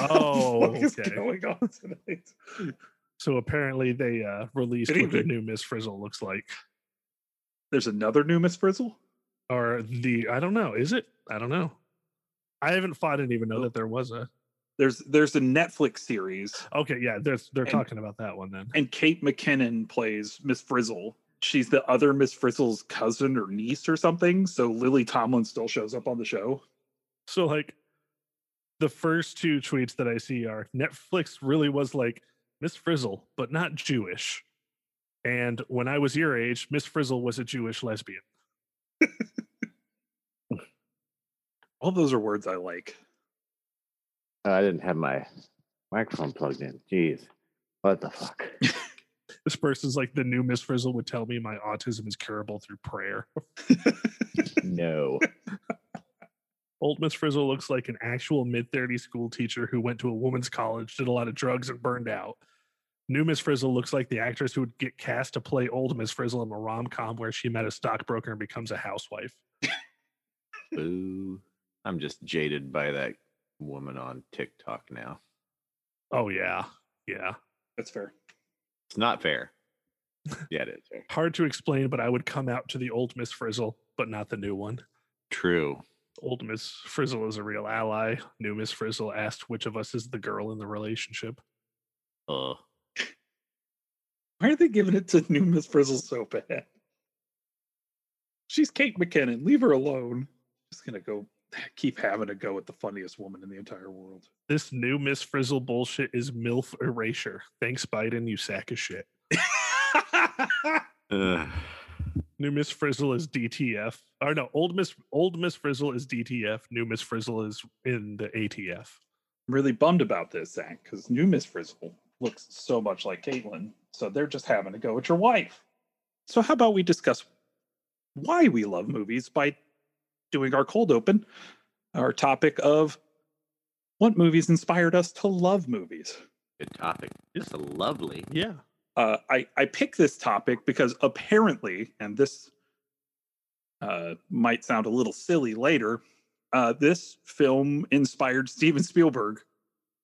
Oh, what is okay. going on tonight? So apparently they uh released what the new Miss Frizzle looks like. There's another new Miss Frizzle. Or the I don't know, is it? I don't know. I haven't I didn't even know Oh. that there was a There's there's a Netflix series, Okay, yeah, they're they're And- talking about that one then. and Kate McKinnon plays Miss Frizzle. She's the other Miss Frizzle's cousin or niece or something. So Lily Tomlin still shows up on the show. So like the first two tweets that I see are Netflix really was like Miss Frizzle, but not Jewish. And when I was your age, Miss Frizzle was a Jewish lesbian. All those are words I like. Oh, I didn't have my microphone plugged in. Jeez. What the fuck? This person's like the new Miss Frizzle would tell me my autism is curable through prayer. no. Old Miss Frizzle looks like an actual mid 30s school teacher who went to a woman's college, did a lot of drugs, and burned out. New Miss Frizzle looks like the actress who would get cast to play Old Miss Frizzle in a rom com where she met a stockbroker and becomes a housewife. Boo. I'm just jaded by that woman on TikTok now. Oh, yeah. Yeah. That's fair. It's not fair. Yeah, it is fair. Hard to explain, but I would come out to the Old Miss Frizzle, but not the new one. True. Old Miss Frizzle is a real ally. New Miss Frizzle asked which of us is the girl in the relationship. Uh, Why are they giving it to new Miss Frizzle so bad? She's Kate McKinnon. Leave her alone. Just gonna go keep having a go at the funniest woman in the entire world. This new Miss Frizzle bullshit is MILF erasure. Thanks, Biden, you sack of shit. ugh. New Miss Frizzle is DTF. Or no, old Miss old Miss Frizzle is DTF. New Miss Frizzle is in the ATF. I'm really bummed about this, Zach, because new Miss Frizzle looks so much like Caitlyn. So they're just having to go with your wife. So how about we discuss why we love movies by doing our cold open, our topic of what movies inspired us to love movies. Good topic. It's a lovely. Yeah. Uh, I I picked this topic because apparently, and this uh, might sound a little silly later, uh, this film inspired Steven Spielberg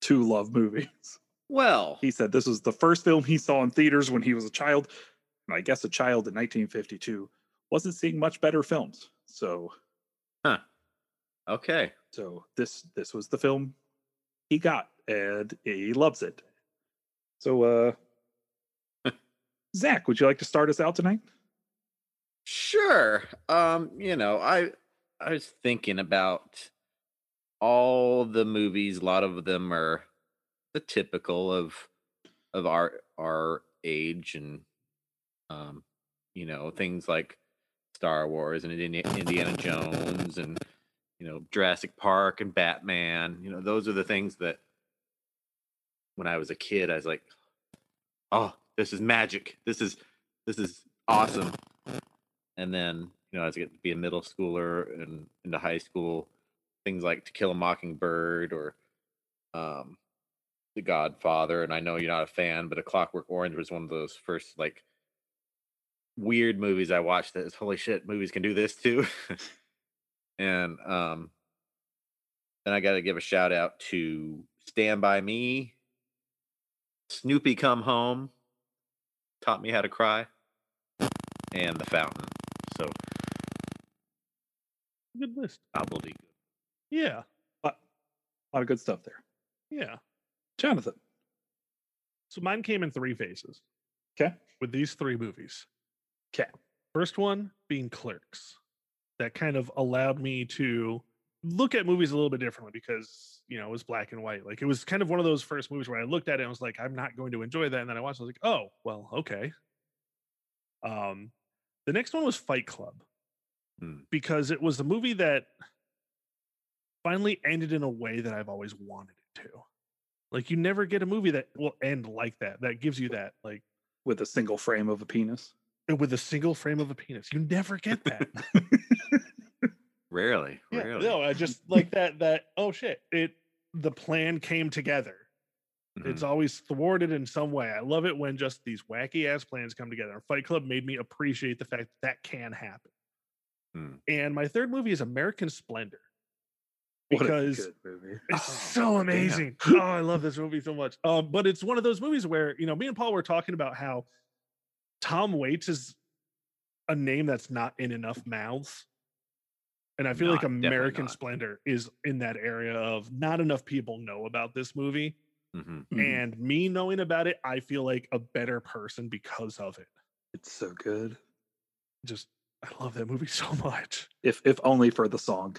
to love movies. Well, He said this was the first film he saw in theaters when he was a child, and I guess a child in 1952 wasn't seeing much better films. So huh. okay. so this this was the film he got, and he loves it. So uh, Zach, would you like to start us out tonight? Sure. Um, you know, I I was thinking about all the movies, a lot of them are the typical of of our our age and um, you know, things like Star Wars and Indiana Jones and you know, Jurassic Park and Batman. You know, those are the things that when I was a kid, I was like, "Oh, this is magic. This is this is awesome." And then, you know, as I get to be a middle schooler and into high school, things like To Kill a Mockingbird or um, The Godfather. And I know you're not a fan, but A Clockwork Orange was one of those first like weird movies I watched that is holy shit, movies can do this too. and um then I gotta give a shout out to Stand By Me, Snoopy Come Home, taught me how to cry, and The Fountain. So Good list. gobbledygook. Yeah. A lot of good stuff there. Yeah. Jonathan. So mine came in three phases Okay. with these three movies. Okay. First one being Clerks. That kind of allowed me to look at movies a little bit differently because, you know, it was black and white. Like it was kind of one of those first movies where I looked at it and was like, I'm not going to enjoy that. And then I watched, it, I was like, oh, well, okay. Um, the next one was Fight Club Hmm. because it was the movie that finally ended in a way that I've always wanted it to. Like you never get a movie that will end like that. That gives you that like With a single frame of a penis. with a single frame of a penis. You never get that. Rarely, Yeah, rarely. No, I just like that. That oh shit! It the plan came together. It's Mhm. always thwarted in some way. I love it when just these wacky ass plans come together. Fight Club made me appreciate the fact that, that can happen. Hmm. And my third movie is American Splendor. Because. It's Oh, so damn. amazing. oh, I love this movie so much. Um, but it's one of those movies where you know me and Paul were talking about how Tom Waits is a name that's not in enough mouths, and I feel like Not, definitely American. Splendor is in that area of not enough people know about this movie, Mhm. Mhm. and me knowing about it, I feel like a better person because of it. It's so good. Just I love that movie so much. If if only for the song.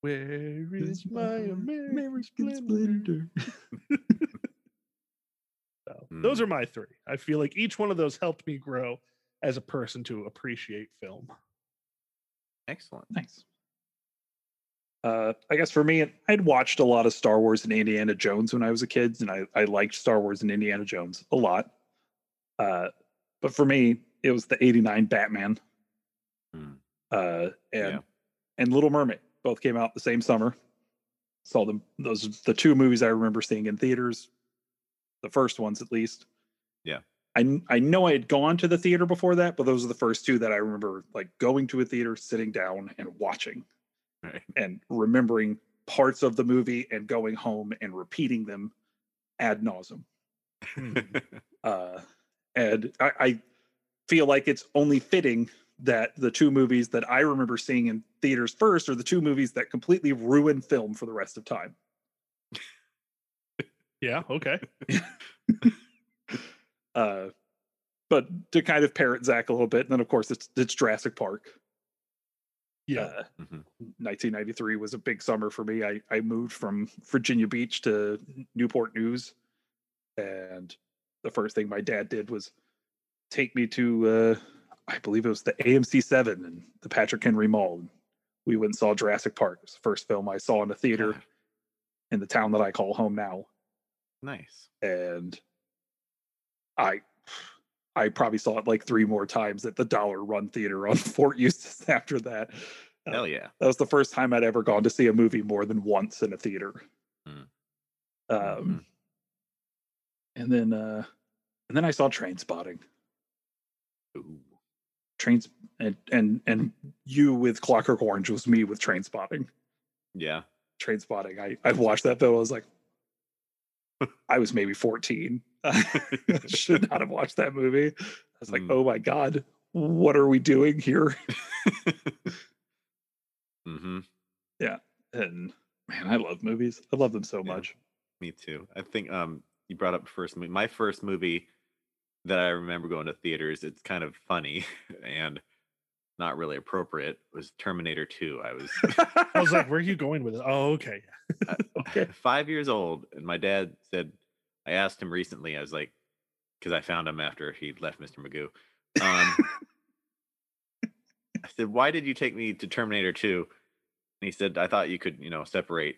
Where is my American Splendor? So those Mm. are my three. I feel like each one of those helped me grow as a person to appreciate film. Excellent. Nice. Uh, I guess for me, I'd watched a lot of Star Wars and Indiana Jones when I was a kid, and I, I liked Star Wars and Indiana Jones a lot. Uh, but for me, it was the '89 Batman Mm. uh, and Yeah. and Little Mermaid. Both came out the same summer. Saw them; those are the two movies I remember seeing in theaters. The first ones, at least. Yeah. I I know I had gone to the theater before that, but those are the first two that I remember like going to a theater, sitting down, and watching, Right. and remembering parts of the movie and going home and repeating them ad nauseum. Uh, and I, I feel like it's only fitting that the two movies that I remember seeing in theaters first are the two movies that completely ruin film for the rest of time. Yeah, okay. Uh, but to kind of parrot Zach a little bit, and then of course it's it's Jurassic Park. Yeah. Uh, Mhm. 1993 was a big summer for me. I I moved from Virginia Beach to Newport News, and the first thing my dad did was take me to uh, I believe it was the AMC Seven and the Patrick Henry Mall. We went and saw Jurassic Park. It was the first film I saw in a theater God, in the town that I call home now, nice. and I. I probably saw it like three more times at the Dollar Run Theater on Fort Eustis after that. Uh, Hell yeah. that was the first time I'd ever gone to see a movie more than once in a theater. Mm. Um, Mhm. and then uh, and then I saw Trainspotting. Ooh. Trains and and and you with Clockwork Orange was me with Trainspotting. Yeah. Trainspotting. I I watched that though. I was like, I was maybe fourteen. I should not have watched that movie. I was like, Mm. oh my god, what are we doing here? hmm Yeah. And man, I love movies. I love them so Yeah. much. Me too. I think um you brought up first movie. My first movie that I remember going to theaters. It's kind of funny and not really appropriate. Was Terminator Two. I was I was like, where are you going with it? Oh, okay. Okay. five years old, and my dad said, I asked him recently. I was like, because I found him after he left Mr. Magoo. Um, I said, "Why did you take me to Terminator 2? And he said, "I thought you could, you know, separate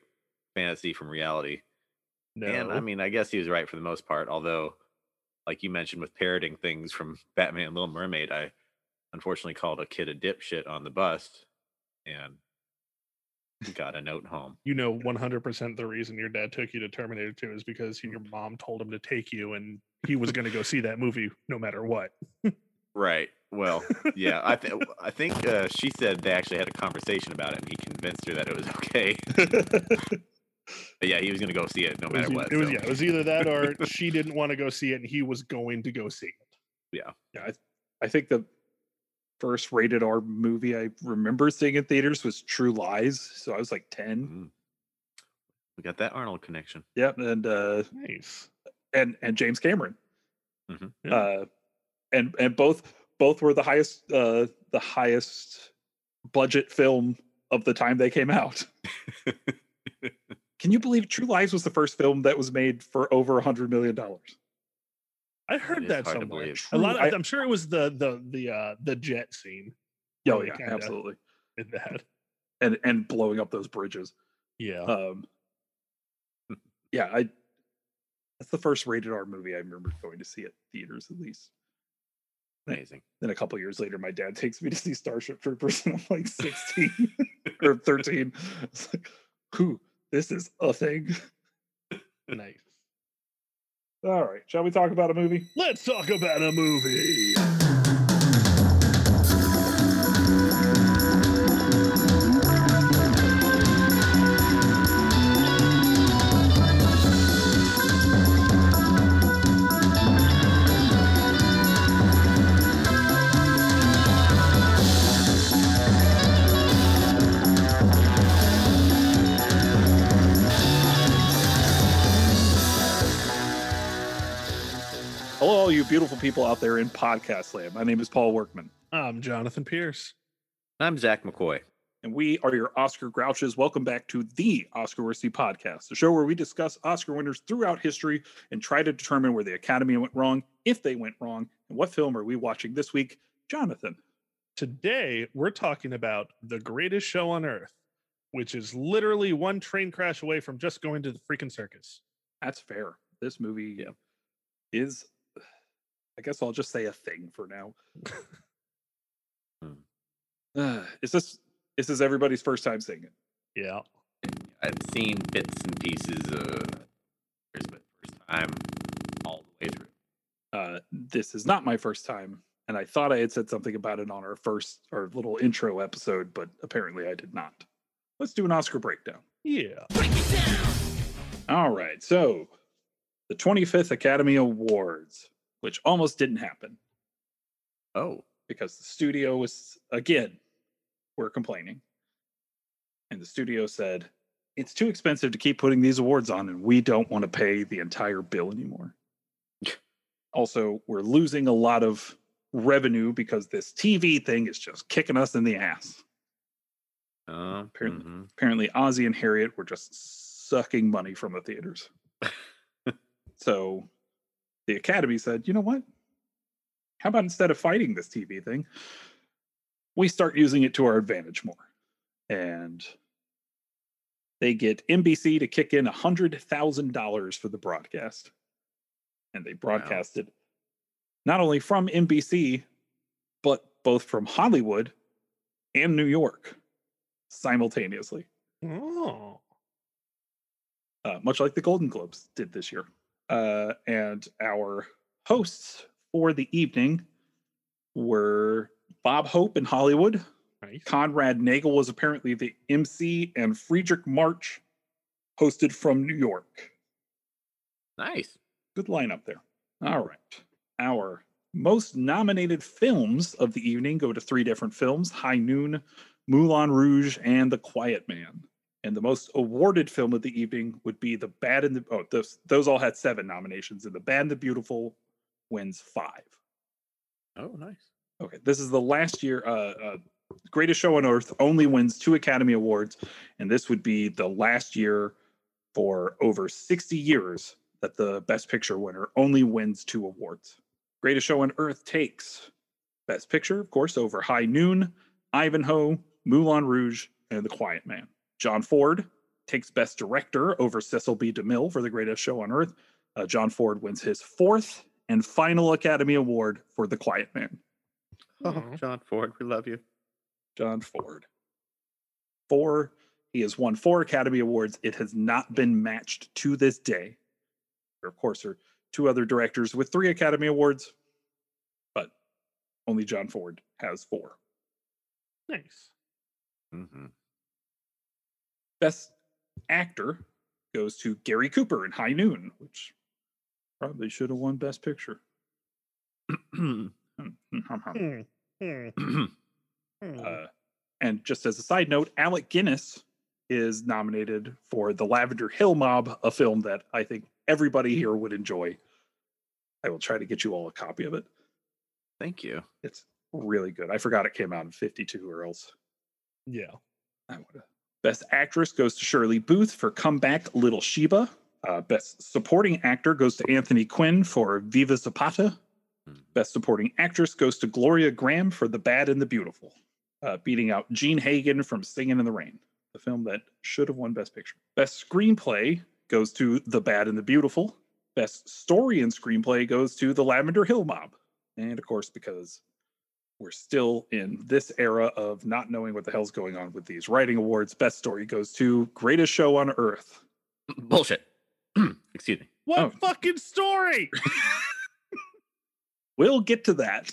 fantasy from reality." No. And I mean, I guess he was right for the most part. Although, like you mentioned, with parroting things from Batman and Little Mermaid, I unfortunately called a kid a dipshit on the bus, and got a note home. you know 100% the reason your dad took you to Terminator 2 is because your mom told him to take you and he was going to go see that movie no matter what. Right. Well, yeah. I th- I think uh, she said they actually had a conversation about it, and he convinced her that it was okay. But yeah, he was going to go see it no It was, matter what. it was so- yeah, it was either that or she didn't want to go see it and he was going to go see it. yeah, I, I think the first rated R movie I remember seeing in theaters was True Lies. So I was like 10. Mm. We got that Arnold connection. Yep. And uh Nice. and and James Cameron. Mhm. Yeah. Uh and and both both were the highest uh the highest budget film of the time they came out. Can you believe True Lies was the first film that was made for over a hundred million dollars? I heard that somewhere. A lot. Of, I- I'm sure it was the the the uh the jet scene Oh yeah, absolutely. in that. And and blowing up those bridges. Yeah. Um, yeah, I. That's the first rated R movie I remember going to see at theaters, at least. Amazing. Then a couple years later, my dad takes me to see Starship Troopers, and I'm like 16 or 13. It's like, who? This is a thing. nice. All right, shall we talk about a movie? Let's talk about a movie. Beautiful people out there in podcast land. My name is Paul Workman, I'm Jonathan Pierce. I'm Zach McCoy. and we are your Oscar Grouches. Welcome back to the Oscar Worthy Podcast, the show where we discuss Oscar winners throughout history and try to determine where the Academy went wrong, if they went wrong, and what film are we watching this week. Jonathan. Today, we're talking about the greatest show on earth, which is literally one train crash away from just going to the freaking circus. That's fair. This movie is, I guess I'll just say a thing for now. Hmm. Uh, is this is this everybody's first time seeing it? Yeah. I've seen bits and pieces of yours, but first time all the way through. Uh, this is not my first time, and I thought I had said something about it on our first our little intro episode, but apparently I did not. Let's do an Oscar breakdown. Yeah. All right, so the 25th Academy Awards, which almost didn't happen. Oh, because the studio was again we're complaining. And the studio said it's too expensive to keep putting these awards on and we don't want to pay the entire bill anymore. Also we're losing a lot of revenue because this tv thing is just kicking us in the ass. Uh, Apparently. mhm. apparently ozzie and harriet were just sucking money from the theaters. So the academy said you know what? How about instead of fighting this tv thing we start using it to our advantage more. And they get nbc to kick in $100000 for the broadcast. And they broadcasted not only from nbc but both from hollywood and new york simultaneously. Oh. uh, much like the Golden Globes did this year. Uh, and our hosts for the evening were Bob Hope in Hollywood. Nice. Conrad Nagel was apparently the MC, and Fredric March hosted from New York. nice. Good lineup there. All right. Our most nominated films of the evening go to three different films High Noon, Moulin Rouge, and The Quiet Man. And the most awarded film of the evening would be The Bad and the Oh, those, those all had seven nominations, and The Bad and the Beautiful wins five. Oh, nice. Okay, this is the last year. Uh, uh, Greatest Show on Earth only wins two Academy Awards, and this would be the last year for over 60 years that the Best Picture winner only wins two awards. Greatest Show on Earth takes Best Picture, of course, over High Noon, Ivanhoe, Moulin Rouge, and The Quiet Man. John Ford takes Best Director over Cecil B. DeMille for The Greatest Show on Earth. Uh, John Ford wins his fourth and final Academy Award for The Quiet Man. Oh, John Ford, we love you. John Ford. Four. He has won four Academy Awards. It has not been matched to this day. There, of course, are two other directors with three Academy Awards, but only John Ford has four. Nice. hmm Best actor goes to Gary Cooper in High Noon, which probably should have won Best Picture. Hmm. Uh, and just as a side note, Alec Guinness is nominated for The Lavender Hill Mob, a film that I think everybody here would enjoy. I will try to get you all a copy of it. Thank you. It's really good. I forgot it came out in 52 or else yeah. I would have. Best actress goes to Shirley Booth for Come Back Little Sheba. Uh, best supporting actor goes to Anthony Quinn for Viva Zapata. Hmm. Best supporting actress goes to Gloria Grahame for The Bad and the Beautiful, uh, beating out Jean Hagen from Singing in the Rain, the film that should have won Best Picture. Best screenplay goes to The Bad and the Beautiful. Best story and screenplay goes to The Lavender Hill Mob. And of course, because we're still in this era of not knowing what the hell's going on with these writing awards, Best Story goes to Greatest Show on Earth. Bullshit. Excuse me. What Oh. fucking story? We'll get to that.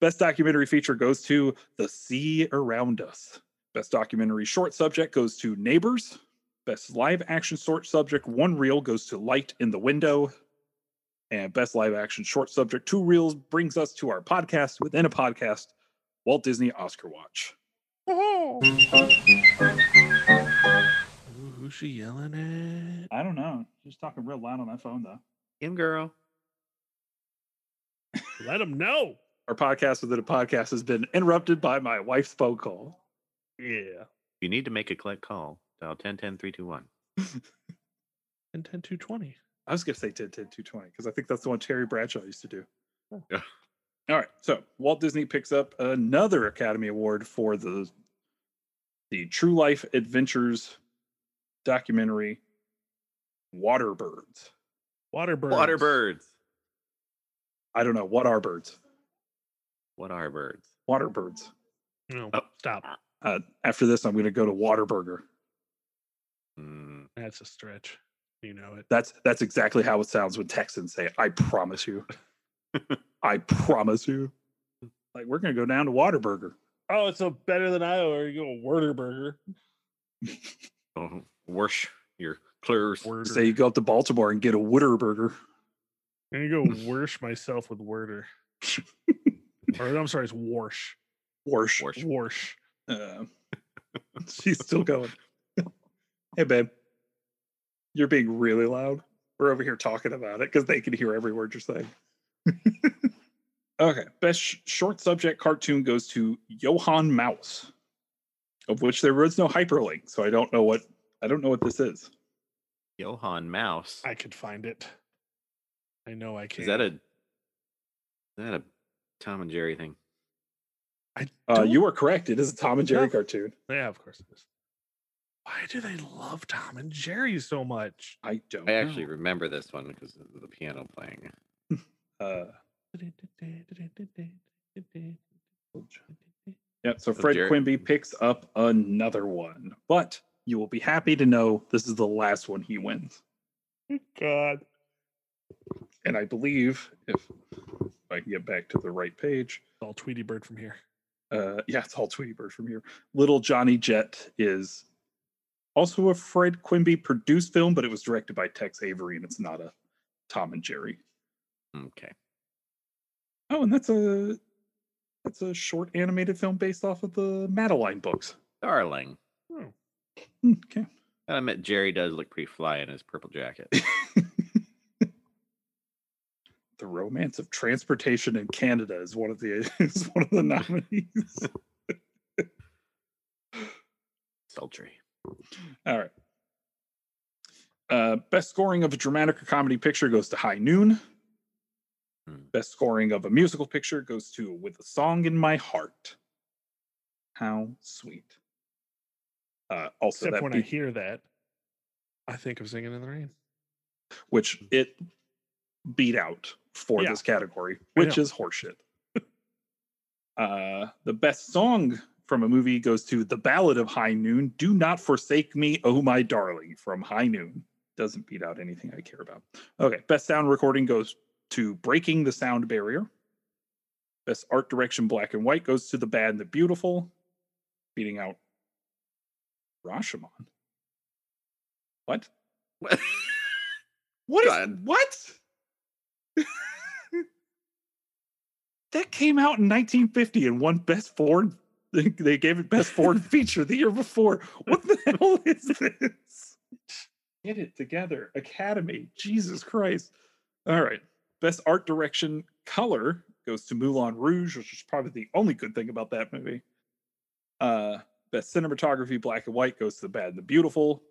Best documentary feature goes to The Sea Around Us. Best documentary short subject goes to Neighbors. Best live action short subject one reel goes to Light in the Window. And best live action short subject two reels brings us to our podcast within a podcast, Walt Disney Oscar Watch. Ooh, who's she yelling at? I don't know. She's talking real loud on that phone though. Him girl. Let them know. Our podcast within a podcast has been interrupted by my wife's phone call. Yeah. If you need to make a collect call, dial 10 10 321. And 10 220. I was going to say 10 10 220 because I think that's the one Terry Bradshaw used to do. Yeah. All right. So Walt Disney picks up another Academy Award for the the True Life Adventures documentary Waterbirds. Water birds. Water birds. I don't know. What are birds? What are birds? Water birds. No, Oh. stop. Uh, after this, I'm going to go to Waterburger. Mm, That's a stretch. You know it. That's that's exactly how it sounds when Texans say, "I promise you, I promise you." Like we're going to go down to Waterburger. Oh, it's a better than Iowa. You go Werder Burger. oh, wash your clothes. Werder. Say you go up to Baltimore and get a Wooderburger. I'm gonna go worsh myself with Werder. or I'm sorry, it's Warsh. Warsh. Wash. Warsh. Uh, she's still going. hey, babe. You're being really loud. We're over here talking about it because they can hear every word you're saying. okay. Best sh- short subject cartoon goes to Johann Mouse, of which there was no hyperlink. So I don't know what I don't know what this is. Johann Mouse. I could find it. I know I can. Is that a is that a Tom and Jerry thing? I Uh, you are correct. It is a Tom and Jerry Yeah. cartoon. Yeah, of course it is. Why do they love Tom and Jerry so much? I don't. I actually remember this one because of the piano playing. Uh, Yeah, so So Fred Jared- Quimby picks up another one, but you will be happy to know this is the last one he wins. God. And I believe if I can get back to the right page, It's all Tweety Bird from here. uh, yeah, it's all Tweety Bird from here. Little Johnny Jet is also a Fred Quimby produced film, but it was directed by Tex Avery, and it's not a Tom and Jerry. Okay. Oh, and that's a that's a short animated film based off of the Madeline books. Darling. Oh. Okay. I admit Jerry does look pretty fly in his purple jacket. the romance of transportation in Canada is one of the is one of the nominees. Sultry. All right. Uh, best scoring of a dramatic or comedy picture goes to High Noon. Hmm. Best scoring of a musical picture goes to With a Song in My Heart. How sweet. Uh, also, Except that when be- I hear that, I think of Singing in the Rain. which it beat out for Yeah. this category, which is horseshit. uh, the best song from a movie goes to The Ballad of High Noon. Do not forsake me, oh my darling, from High Noon. Doesn't beat out anything I care about. Okay, best sound recording goes to Breaking the Sound Barrier. Best art direction, black and white, goes to The Bad and the Beautiful, beating out Rashomon. What? What is what? that came out in 1950 and won best foreign. They they gave it best foreign feature the year before. What the hell is this? Get it together, Academy. Jesus Christ! All right, best art direction color goes to Moulin Rouge, which is probably the only good thing about that movie. Uh, best cinematography, black and white, goes to The Bad and the Beautiful.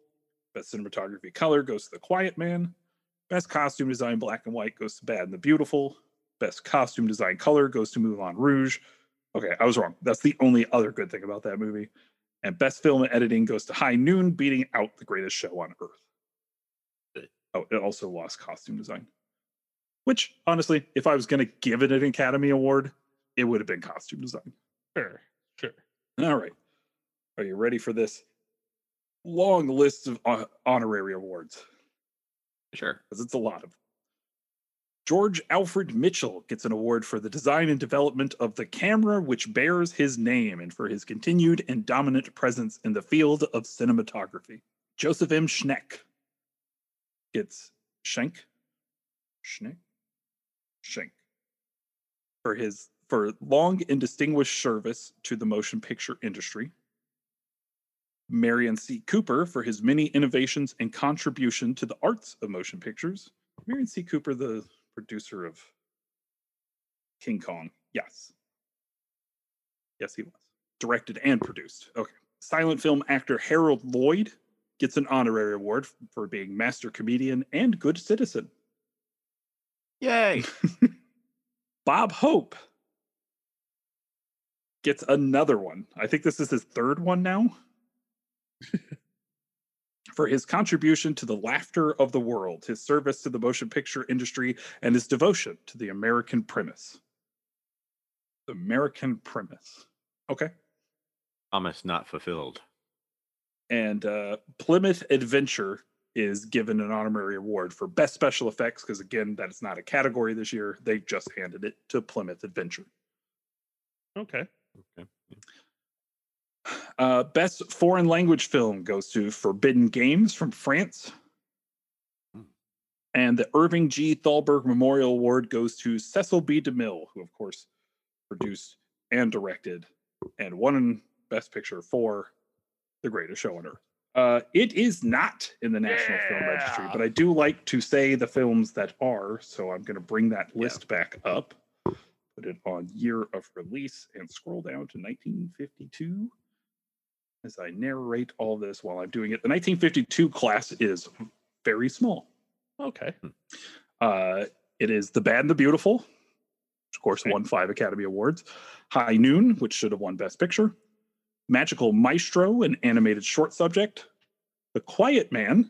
Best cinematography color goes to The Quiet Man. Best costume design, black and white, goes to Bad and the Beautiful. Best costume design color goes to Moulin Rouge. Okay, I was wrong. That's the only other good thing about that movie. And best film and editing goes to High Noon, beating out The Greatest Show on Earth. Oh, it also lost costume design. Which, honestly, if I was going to give it an Academy Award, it would have been costume design. Sure, sure. All right. Are you ready for this long list of uh, honorary awards? Sure. because it's a lot of them. George Alfred Mitchell gets an award for the design and development of the camera which bears his name and for his continued and dominant presence in the field of cinematography. Joseph M. Schneck gets Schenk, Schneck, Schenk for his for long and distinguished service to the motion picture industry. Merian C. Cooper for his many innovations and contribution to the arts of motion pictures. Merian C. Cooper, the producer of King Kong. Yes. Yes, he was. Directed and produced. Okay. Silent film actor Harold Lloyd gets an honorary award for being master comedian and good citizen. Yay! Bob Hope gets another one. I think this is his third one now. for his contribution to the laughter of the world, his service to the motion picture industry, and his devotion to the American premise. The American premise. Okay. Promise not fulfilled. And uh, Plymouth Adventure is given an honorary award for best special effects because, again, that is not a category this year. They just handed it to Plymouth Adventure. Okay. Okay. Uh, best foreign language film goes to Forbidden Games from France. Hmm. And the Irving G. Thalberg Memorial Award goes to Cecil B. DeMille, who, of course, produced and directed and won Best Picture for The Greatest Show on Earth. Uh, it is not in the National Film Registry, but I do like to say the films that are, so I'm going to bring that Yeah. list back up, put it on year of release, and scroll down to 1952 as I narrate all this while I'm doing it. The 1952 class is very small. Okay. Uh, it is The Bad and the Beautiful, which of course Okay. won five Academy Awards. High Noon, which should have won Best Picture. Magical Maestro, an animated short subject. The Quiet Man,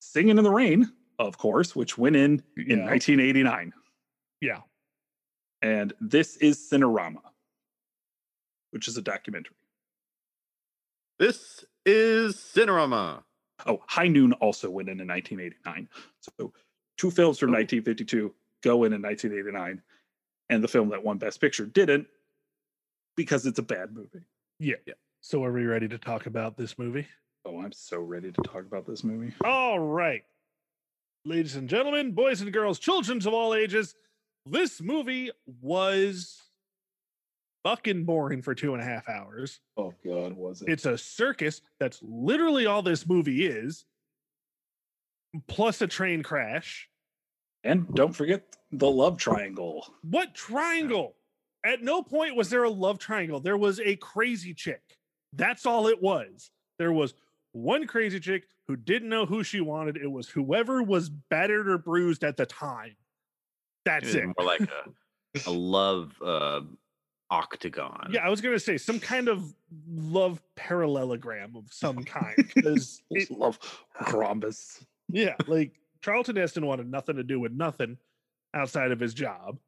Singing in the Rain, of course, which went in in 1989. Yeah. And This is Cinerama, which is a documentary. This is Cinerama. Oh, High Noon also went in in 1989. So two films from Ooh. 1952 go in in 1989, and the film that won Best Picture didn't because it's a bad movie. Yeah. Yeah. So are we ready to talk about this movie? Oh, I'm so ready to talk about this movie. All right. Ladies and gentlemen, boys and girls, children of all ages, this movie was fucking boring for two and a half hours. Oh God, was it? It's a circus. That's literally all this movie is, plus a train crash. and don't forget the love triangle. What triangle? At no point was there a love triangle. There was a crazy chick. That's all it was. There was one crazy chick who didn't know who she wanted. It was whoever was battered or bruised at the time. That's It it. more like a, a love uh, octagon. Yeah, I was gonna say some kind of love parallelogram of some kind. Because love rhombus. yeah, like Charlton Heston wanted nothing to do with nothing outside of his job.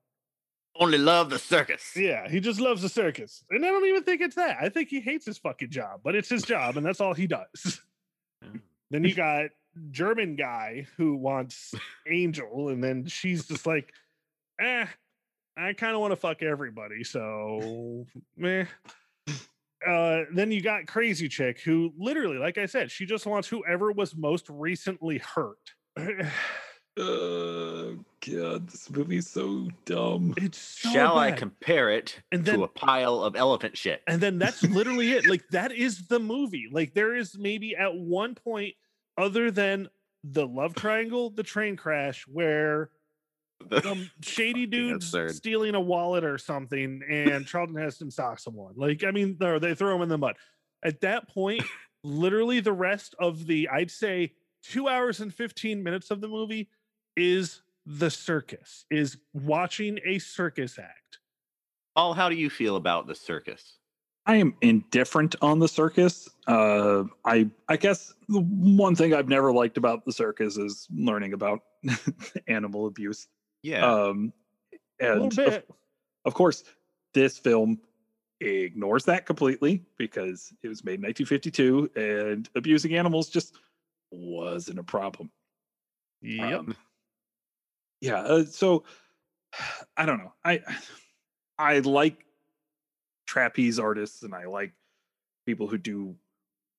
Only love the circus. Yeah, he just loves the circus. And I don't even think it's that. I think he hates his fucking job, but it's his job and that's all he does. Yeah. then you got German guy who wants Angel, and then she's just like, eh, I kind of want to fuck everybody. So meh. Uh, then you got crazy chick who literally, like I said, she just wants whoever was most recently hurt. Oh God, this movie's so dumb. it's so Shall I compare it And to then- a pile of elephant shit? and then that's literally it like that is the movie like there is maybe at one point other than the love triangle the train crash where some shady dudes absurd. stealing a wallet or something and charlton heston socks someone like i mean or they throw him in the mud at that point literally the rest of the i'd say two hours and 15 minutes of the movie is the circus is watching a circus act Paul, how do you feel about the circus? I am indifferent on the circus. Uh, I I guess the one thing I've never liked about the circus is learning about animal abuse. Yeah. Um, and of, of course, this film ignores that completely because it was made in 1952 and abusing animals just wasn't a problem. yep Um, yeah. Uh, so I don't know. I I like trapeze artists and I like people who do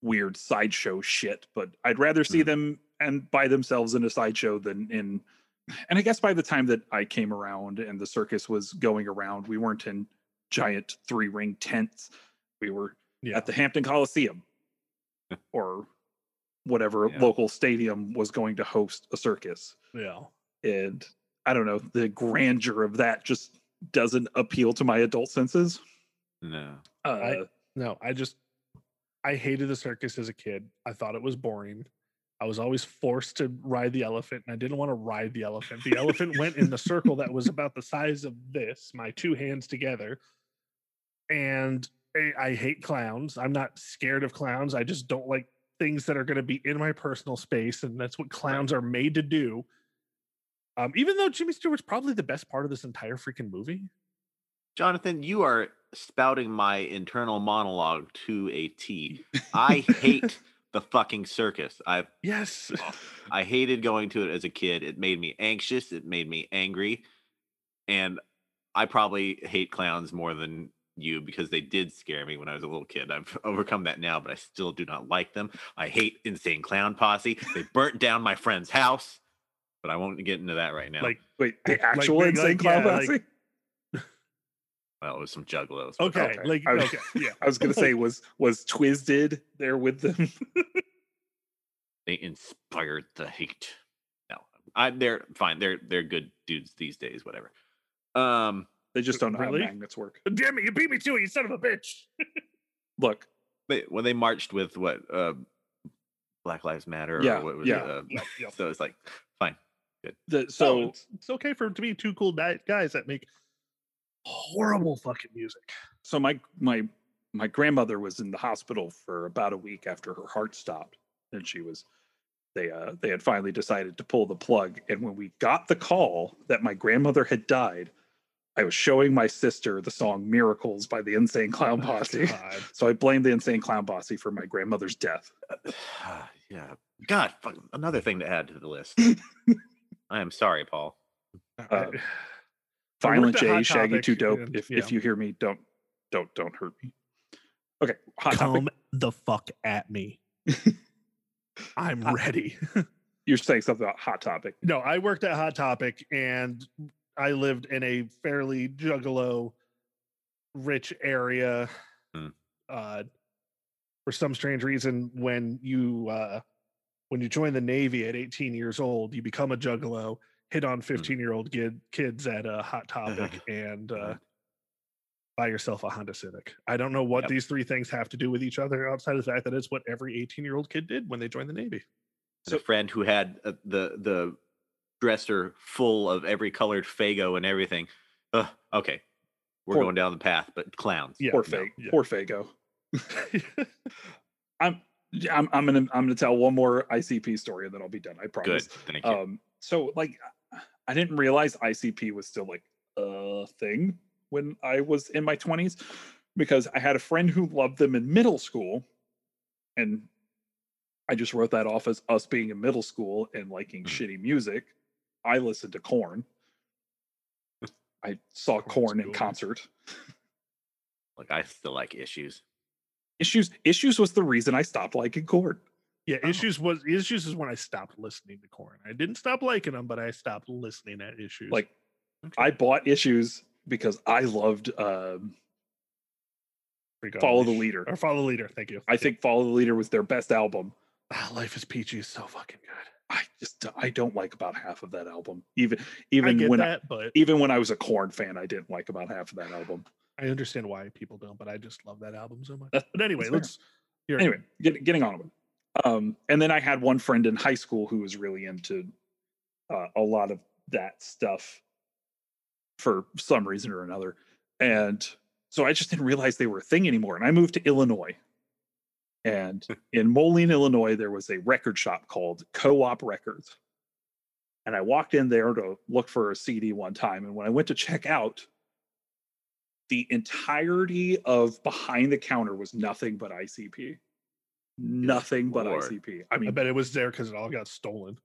weird sideshow shit, but I'd rather see Mhm. them and by themselves in a sideshow than in. And I guess by the time that I came around and the circus was going around, we weren't in giant three ring tents. We were yeah at the Hampton Coliseum or whatever Yeah. local stadium was going to host a circus. yeah And I don't know, the grandeur of that just doesn't appeal to my adult senses. No. Uh, No, I just I hated the circus as a kid. I thought it was boring. I was always forced to ride the elephant, and I didn't want to ride the elephant. The elephant went in the circle that was about the size of this, my two hands together. And I, I hate clowns. I'm not scared of clowns. I just don't like things that are going to be in my personal space, and that's what clowns are made to do. Um, even though Jimmy Stewart's probably the best part of this entire freaking movie. Jonathan, you are spouting my internal monologue to a T. I hate the fucking circus. I Yes. I hated going to it as a kid. It made me anxious. It made me angry. And I probably hate clowns more than you because they did scare me when I was a little kid. I've overcome that now, but I still do not like them. I hate Insane Clown Posse. They burnt down my friend's house, but I won't get into that right now. Like wait, the actual like- insane like, clown yeah, like- posse? Well, it was some juggalos. Okay. Okay. Like I was- okay. Yeah. I was gonna say was was Twisted there with them? They inspired the hate. No, I they're fine. They're they're good dudes these days. Whatever. Um, They just don't know Really? how magnets work. Damn it, you beat me to it, you son of a bitch. Look, they, when they marched with what uh, Black Lives Matter. Yeah, Or what was yeah. It? Uh, Yeah, yeah. So it's like fine. the, So so it's, it's okay for to be two cool guys that make horrible fucking music. so my my my grandmother was in the hospital for about a week after her heart stopped and she was they uh they had finally decided to pull the plug and when we got the call that my grandmother had died i was showing my sister the song miracles by the insane clown Oh, posse God. so i blamed the insane clown posse for my grandmother's death yeah. God, fuck, another thing to add to the list. I am sorry, Paul. Uh, violent j shaggy too dope and- if, yeah. if you hear me don't don't don't hurt me okay hot topic Come the fuck at me. I'm ready. you're saying something about hot topic no, I worked at Hot Topic and I lived in a fairly juggalo rich area. Hmm. Uh, for some strange reason, when you uh, when you join the Navy at 18 years old, you become a juggalo, hit on 15 year old kid, kids at a Hot Topic, and uh, buy yourself a Honda Civic. I don't know what Yep. these three things have to do with each other outside of the fact that it's what every 18 year old kid did when they joined the Navy. So, a friend who had uh, the the dresser full of every colored Faygo and everything. Uh, okay, we're Poor- going down the path, but clowns. Yeah, poor no, Fag- yeah. poor faygo I'm, I'm I'm gonna I'm gonna tell one more ICP story and then I'll be done. I Good, promise. thank you. Um, so like, I didn't realize ICP was still like a thing when I was in my 20s because I had a friend who loved them in middle school, and I just wrote that off as us being in middle school and liking Mhm. shitty music. I listened to Korn. I saw Korn in concert. Like I still like issues. Issues issues was the reason I stopped liking Korn. Yeah, Oh. issues was issues is when I stopped listening to Korn. I didn't stop liking them, but I stopped listening at issues. Like Okay. I bought issues because I loved um, Follow the Leader. or follow the leader. Thank you. I think Follow the Leader was their best album. Ah, Life is Peachy is so fucking good. I just I don't like about half of that album. Even even get when I, but even when I was a Korn fan, I didn't like about half of that album. I understand why people don't. But I just love that album so much. That's- But anyway, let's. Here, Anyway, get, getting on with it. Um, and then I had one friend in high school who was really into uh, a lot of that stuff for some reason or another. And so I just didn't realize they were a thing anymore. And I moved to Illinois. And in Moline, Illinois, there was a record shop called Co op Records. And I walked in there to look for a CD one time. And when I went to check out, the entirety of behind the counter was nothing but ICP. Nothing but Lord. ICP. I mean, I bet it was there because it all got stolen.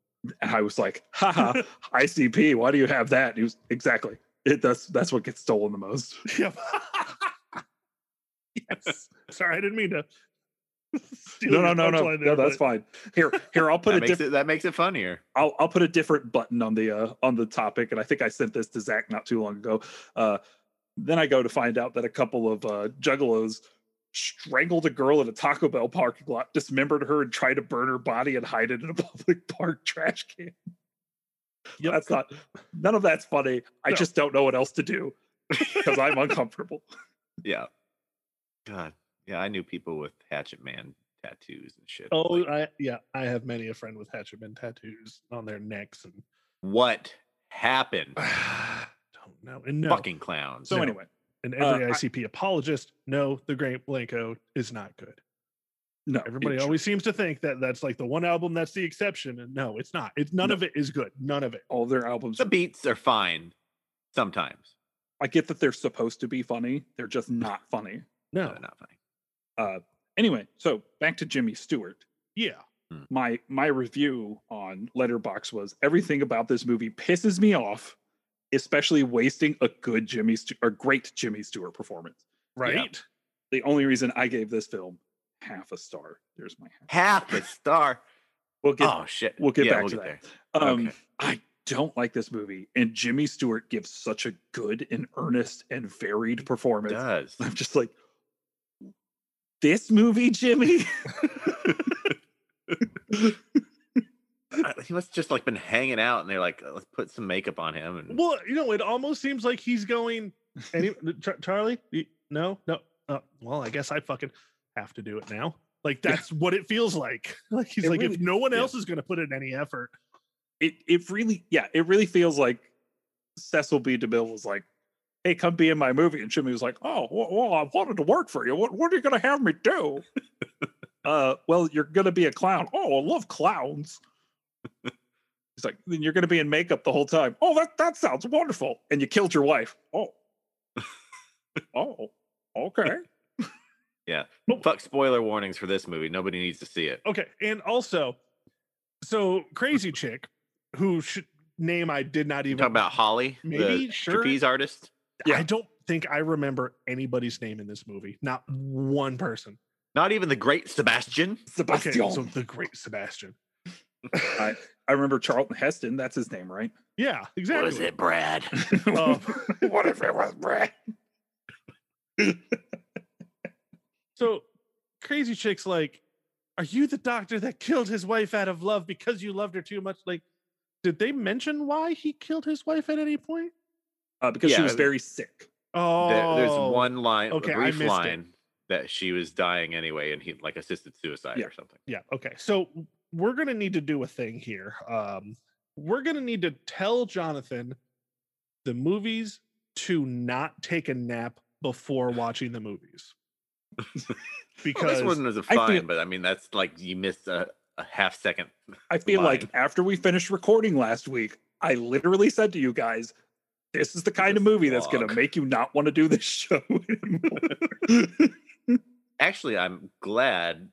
I was like, haha, ICP, why do you have that? And he was exactly. It, that's that's what gets stolen the most. Yep. yes. Sorry, I didn't mean to. steal No, no, no, no, punchline no. That's but- fine. Here, here, I'll put that a different. it that makes it funnier. I'll I'll put a different button on the uh, on the topic, and I think I sent this to Zach not too long ago. Uh, then I go to find out that a couple of uh, juggalos strangled a girl in a Taco Bell parking lot, dismembered her, and tried to burn her body and hide it in a public park trash can. Yep. That's not. None of that's funny. I No. just don't know what else to do. because I'm uncomfortable. Yeah. God. Yeah, I knew people with Hatchet Man tattoos and shit. Oh, Like, I yeah, I have many a friend with Hatchet Man tattoos on their necks and what happened? don't know. And no, Fucking clowns. So No. anyway, and uh, every I- ICP apologist, no, the Great Milenko is not good. no, Everybody it's- always seems to think that that's like the one album that's the exception, and no, it's not. It's none No. of it is good. None of it. all their albums. the beats are fine sometimes. I get that they're supposed to be funny. They're just not funny. No, No, they're not funny. Uh, anyway, so back to Jimmy Stewart. yeah, My my review on Letterboxd was everything about this movie pisses me off, especially wasting a good Jimmy Stu- or great Jimmy Stewart performance. right. The only reason I gave this film half a star. There's my half. Half a star. We'll get oh shit. we'll get Yeah, back we'll to get that. there. Um, Okay. I don't like this movie, and Jimmy Stewart gives such a good and earnest and varied It performance. does. I'm just like, this movie, Jimmy. He must just like been hanging out and they're like, let's put some makeup on him and Well, you know, it almost seems like he's going. Any Char- Charlie? You- No, no. Uh, well, I guess I fucking have to do it now. Like that's what it feels like. Like he's It like, really- if no one yeah. else is going to put in any effort, it it really, yeah, it really feels like Cecil B. DeMille was like, "Hey, come be in my movie," and Jimmy was like, "Oh, well, well I wanted to work for you. What what are you gonna have me do?" uh, well, you're gonna be a clown. Oh, I love clowns. He's like, then you're gonna be in makeup the whole time. Oh, that that sounds wonderful. And you killed your wife. Oh, oh, okay. yeah. Fuck spoiler warnings for this movie. Nobody needs to see it. okay. And also, so crazy chick, who should name I did not even Talk about Holly, Maybe, the sure. trapeze artist. Yeah. I don't think I remember anybody's name in this movie. Not one person. Not even the great Sebastian. Okay, Sebastian. so the great Sebastian. I, I remember Charlton Heston. That's his name, right? Yeah, exactly. What is it, Brad? Um, what if it was Brad? So crazy chick's like, Are you the doctor that killed his wife out of love because you loved her too much? Like, did they mention why he killed his wife at any point? Uh, because she was very sick. Oh, There- there's one line, okay, a I brief missed it. line that she was dying anyway, and he like assisted suicide Yeah. or something. Yeah. Okay. So we're gonna need to do a thing here. Um, we're gonna need to tell Jonathan the movies to not take a nap before watching the movies. Well, because this one was a I feel- fine, but I mean that's like you missed a, a half second. I feel like after we finished recording last week, I literally said to you guys, "This is the kind of movie that's going to make you not want to do this show anymore." Actually, I'm glad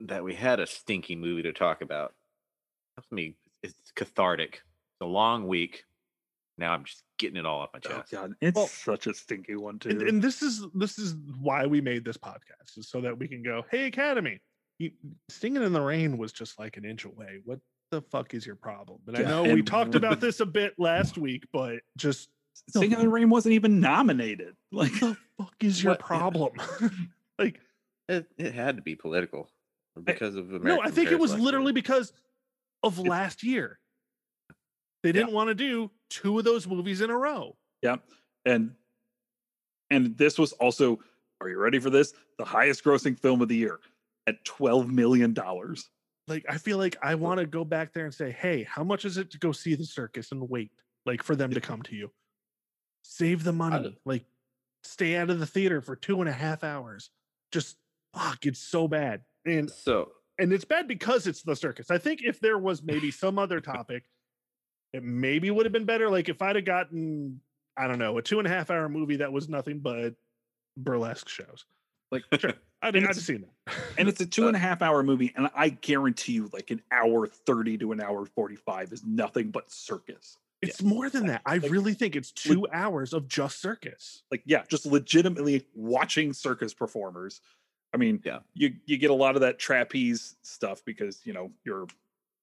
that we had a stinky movie to talk about. Helps me. It's cathartic. It's a long week. Now I'm just getting it all up my oh chest. God, it's Well, such a stinky one too. and, and this is this is why we made this podcast is so that we can go hey academy you, singing in the rain was just like an inch away what the fuck is your problem and i know we talked about this a bit last week but just Singing in the Rain wasn't even nominated. Like, what the fuck is your What- yeah. problem like It, it had to be political because of American no i think it was last year. literally because of last year they didn't want to do two of those movies in a row yeah, and and this was also. Are you ready for this? The highest grossing film of the year at twelve million dollars. like i feel like i want to go back there and say hey how much is it to go see the circus and wait like for them to come to you save the money like stay out of the theater for two and a half hours just fuck it's so bad and So and it's bad because it's the circus. I think if there was maybe some other topic it maybe would have been better. Like if i'd have gotten i don't know a two and a half hour movie that was nothing but burlesque shows. Like sure. I'd, And I'd it's- seen that. and it's a two and a half hour movie and i guarantee you like an hour 30 to an hour 45 is nothing but circus. It's more than that. I Like- really think it's two hours of just circus. like yeah just legitimately watching circus performers i mean Yeah. you you get a lot of that trapeze stuff because you know your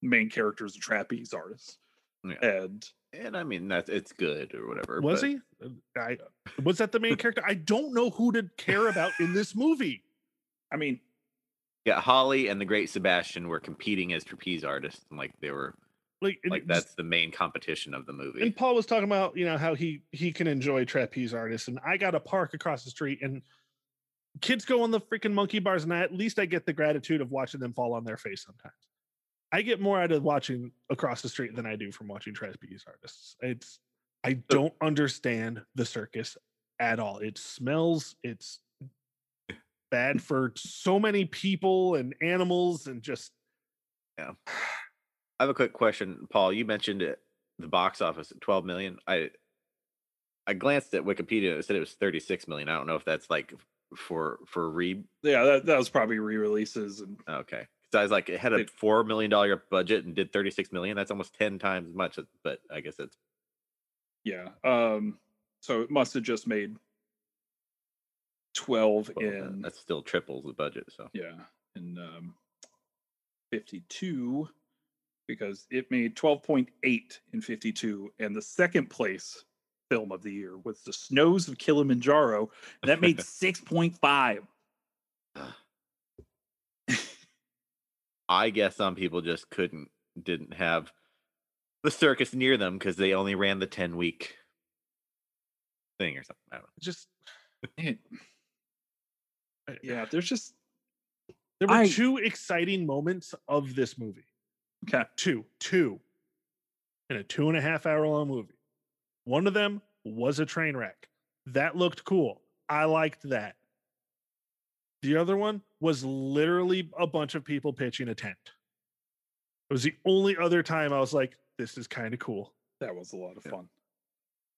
main character is a trapeze artist Yeah. and and I mean that's it's good or whatever. Was but he? Uh, I was that the main character? I don't know who to care about in this movie. i mean Yeah, Holly and the Great Sebastian were competing as trapeze artists, and like they were like Like that's the main competition of the movie. and Paul was talking about you know how he he can enjoy trapeze artists, and I got a park across the street, and kids go on the freaking monkey bars, and I, at least I get the gratitude of watching them fall on their face sometimes. I get more out of watching across the street than I do from watching trapeze artists. It's I don't understand the circus at all. It smells. It's bad for so many people and animals, and just yeah. I have a quick question, Paul. You mentioned it, the box office at 12 million. I I glanced at Wikipedia. It said it was 36 million. I don't know if that's like for for re. Yeah, that, that was probably re-releases and Okay, because I was like, it had a It- four million dollar budget and did 36 million. That's almost 10 times as much. But I guess it's yeah. Um so it must have just made 12 well, in that's still triples the budget. So yeah, in um 52 because it made 12.8 in 52 and the second place film of the year was The Snows of Kilimanjaro and that made 6.5. I guess some people just couldn't didn't have the circus near them because they only ran the 10 week thing or something. I don't know. just yeah, there's just There were I- two exciting moments of this movie. okay. Two, two, in a two and a half hour long movie. One of them was a train wreck. That looked cool. I liked that. The other one was literally a bunch of people pitching a tent. It was the only other time I was like, this is kind of cool. That was a lot of Yeah. fun.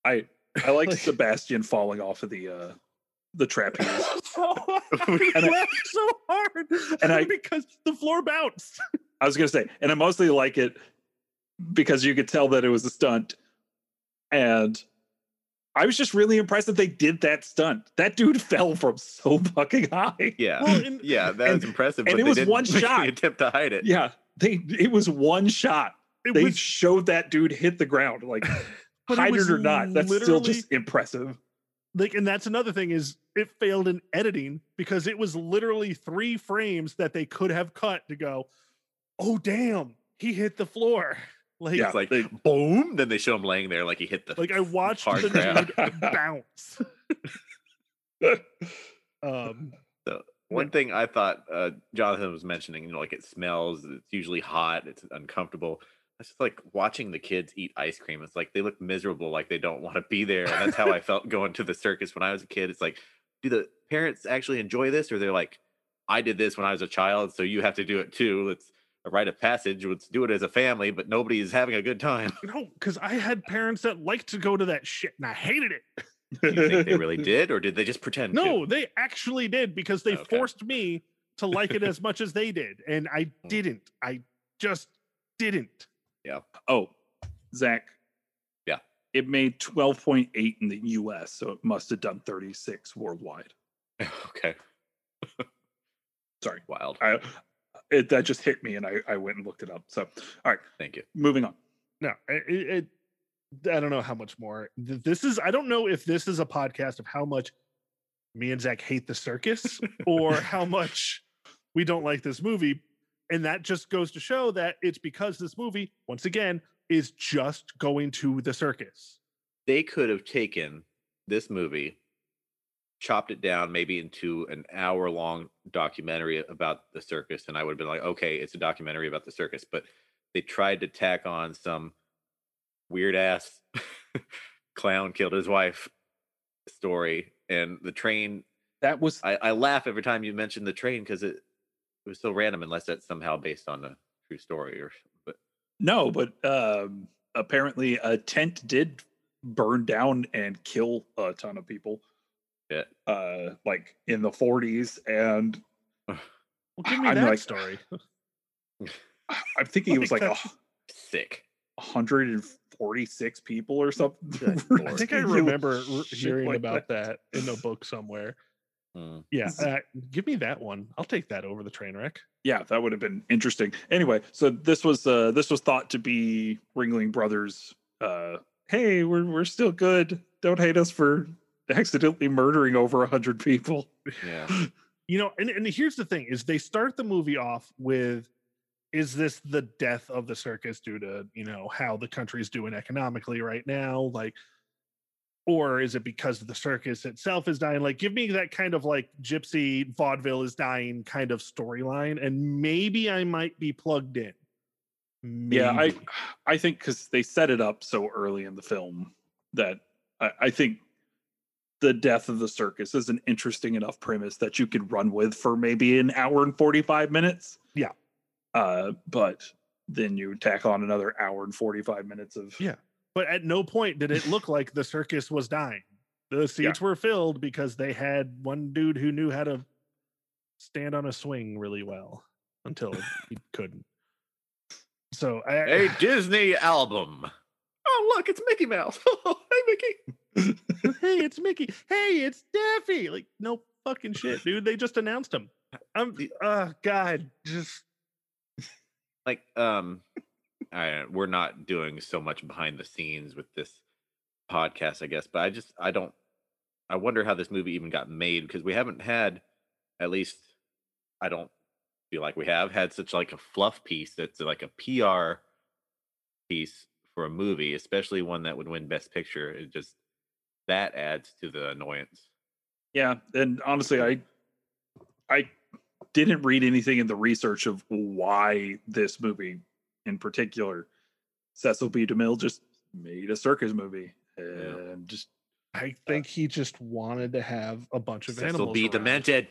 I I liked Like- Sebastian falling off of the uh the trapeze. so hard. And I I- laughed so hard. and I- because the floor bounced. I was gonna say, and I mostly like it because you could tell that it was a stunt. And I was just really impressed that they did that stunt. That dude fell from so fucking high. Yeah. Well, and- yeah, that and- was impressive. and but it they was didn't one make the shot. attempt to hide it. Yeah. They it was one shot. It They was showed that dude hit the ground. Like But it hide it or not. That's still literally- just impressive. like and that's another thing is it failed in editing because it was literally three frames that they could have cut to go oh damn he hit the floor like Yeah. It's like they- boom, then they show him laying there like he hit the like i watched hard the crap. dude bounce um One thing I thought uh, Jonathan was mentioning, you know, like it smells, it's usually hot, it's uncomfortable. It's just like watching the kids eat ice cream. It's like they look miserable, like they don't want to be there. And that's how I felt going to the circus when I was a kid. It's like, do the parents actually enjoy this, or they're like, I did this when I was a child, so you have to do it too. Let's a rite of passage. Let's do it as a family, but nobody is having a good time. no because i had parents that liked to go to that shit and i hated it Do you think they really did, or did they just pretend? to? no they actually did because they Okay. forced me to like it as much as they did and i Mm. didn't i just didn't Yeah. Oh, Zach. Yeah. It made 12.8 in the US, so it must have done 36 worldwide. okay, Sorry. wild. I it that just hit me and I, I went and looked it up. So all right, Thank you. moving on. no it, it, it i don't know how much more this is i don't know if this is a podcast of how much me and zach hate the circus or how much we don't like this movie and that just goes to show that it's because this movie once again is just going to the circus they could have taken this movie, chopped it down maybe into an hour long documentary about the circus, and I would have been like, okay, it's a documentary about the circus. But they tried to tack on some weird ass clown killed his wife story, and the train. That was I, I laugh every time you mention the train because it it was so random, unless that's somehow based on a true story or. But no, but um apparently a tent did burn down and kill a ton of people yeah, uh like in the 40s and well give me I'm that like- story. I'm thinking it was Like like a sick. 146 people or something. I think i remember hearing like about that. in a book somewhere. Hmm. yeah uh, give me that one. I'll take that over the train wreck. Yeah that would have been interesting. Anyway so this was uh this was thought to be ringling brothers uh hey we're we're still good. Don't hate us for accidentally murdering over a hundred people. Yeah. you know and, and here's the thing is they start the movie off with is this the death of the circus due to you know how the country's doing economically right now? Like or is it because the circus itself is dying? Like give me that kind of like gypsy vaudeville is dying kind of storyline and maybe i might be plugged in. Yeah, I I think because they set it up so early in the film that I, I think the death of the circus is an interesting enough premise that you could run with for maybe an hour and 45 minutes. Yeah. Uh, but then you tack on another hour and 45 minutes of Yeah. but at no point did it look like the circus was dying the seats were filled because they had one dude who knew how to stand on a swing really well until he couldn't so I, A Disney album. Oh, look, it's Mickey Mouse. hey, Mickey. hey, it's Mickey. Hey, it's Daffy. Like, no fucking shit, dude. They just announced him. I'm, uh, God, just Like, um, I, we're not doing so much behind the scenes with this podcast, I guess, but I just, I don't, I wonder how this movie even got made because we haven't had, at least, I don't feel like we have had such like a fluff piece that's like a PR piece for a movie, especially one that would win Best Picture. It just, that adds to the annoyance. Yeah, and honestly, I I didn't read anything in the research of why this movie in particular. Cecil B. DeMille just made a circus movie and just I think he just wanted to have a bunch of Cecil animals. be around. demented.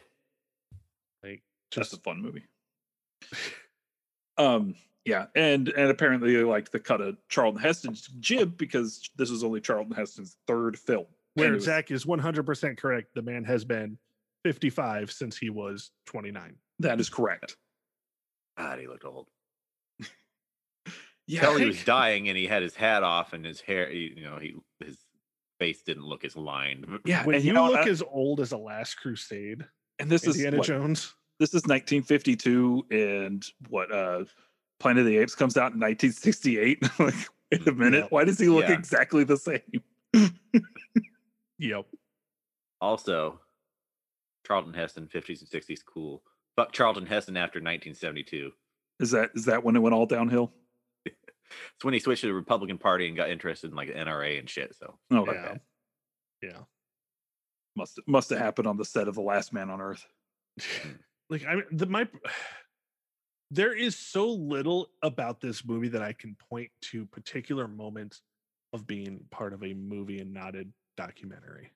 Like, just just a fun movie. um, yeah, and and apparently they liked the cut of Charlton Heston's jib because this was only Charlton Heston's third film. Where was- Zach is 100% correct. The man has been 55 since he was 29. that is correct. God, he looked old. Yeah, Tell he was dying and he had his hat off and his hair, you know, he his face didn't look as lined. yeah, When and you, know, look uh, as old as a Last Crusade, and this is Indiana what, Jones. this is 1952 and what uh planet of the apes comes out in 1968 like wait a minute Yeah. why does he look Yeah. exactly the same Yep. Also, Charlton Heston, 50s and 60s, cool. Fuck Charlton Heston after 1972. is that is that when it went all downhill It's when he switched to the Republican Party and got interested in like the NRA and shit. So oh Yeah. okay. Yeah. must must have happened on the set of the last man on earth hmm. like I mean, the my there is so little about this movie that I can point to particular moments of being part of a movie and not a documentary.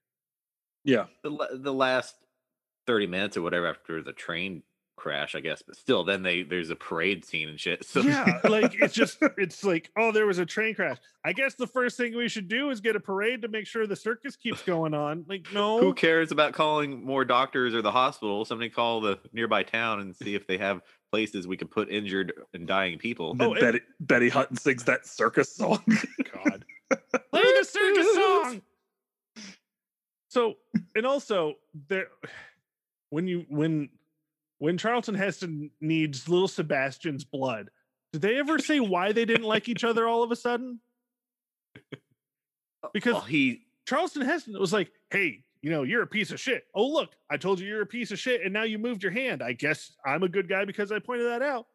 yeah the the last 30 minutes or whatever after the train crash, I guess, but still, then they there's a parade scene and shit. So yeah, like it's just it's like oh there was a train crash. I guess the first thing we should do is get a parade to make sure the circus keeps going on. Like no, who cares about calling more doctors or the hospital? Somebody call the nearby town and see if they have places we could put injured and dying people. and Oh, it- betty, betty hutton sings that circus song God. Play the circus song. So, and also there when you when when Charlton Heston needs little Sebastian's blood, did they ever say why they didn't like each other all of a sudden? Because Well, he Charlton Heston was like, "Hey, you know, you're a piece of shit. Oh, look, I told you you're a piece of shit, and now you moved your hand. I guess I'm a good guy because I pointed that out.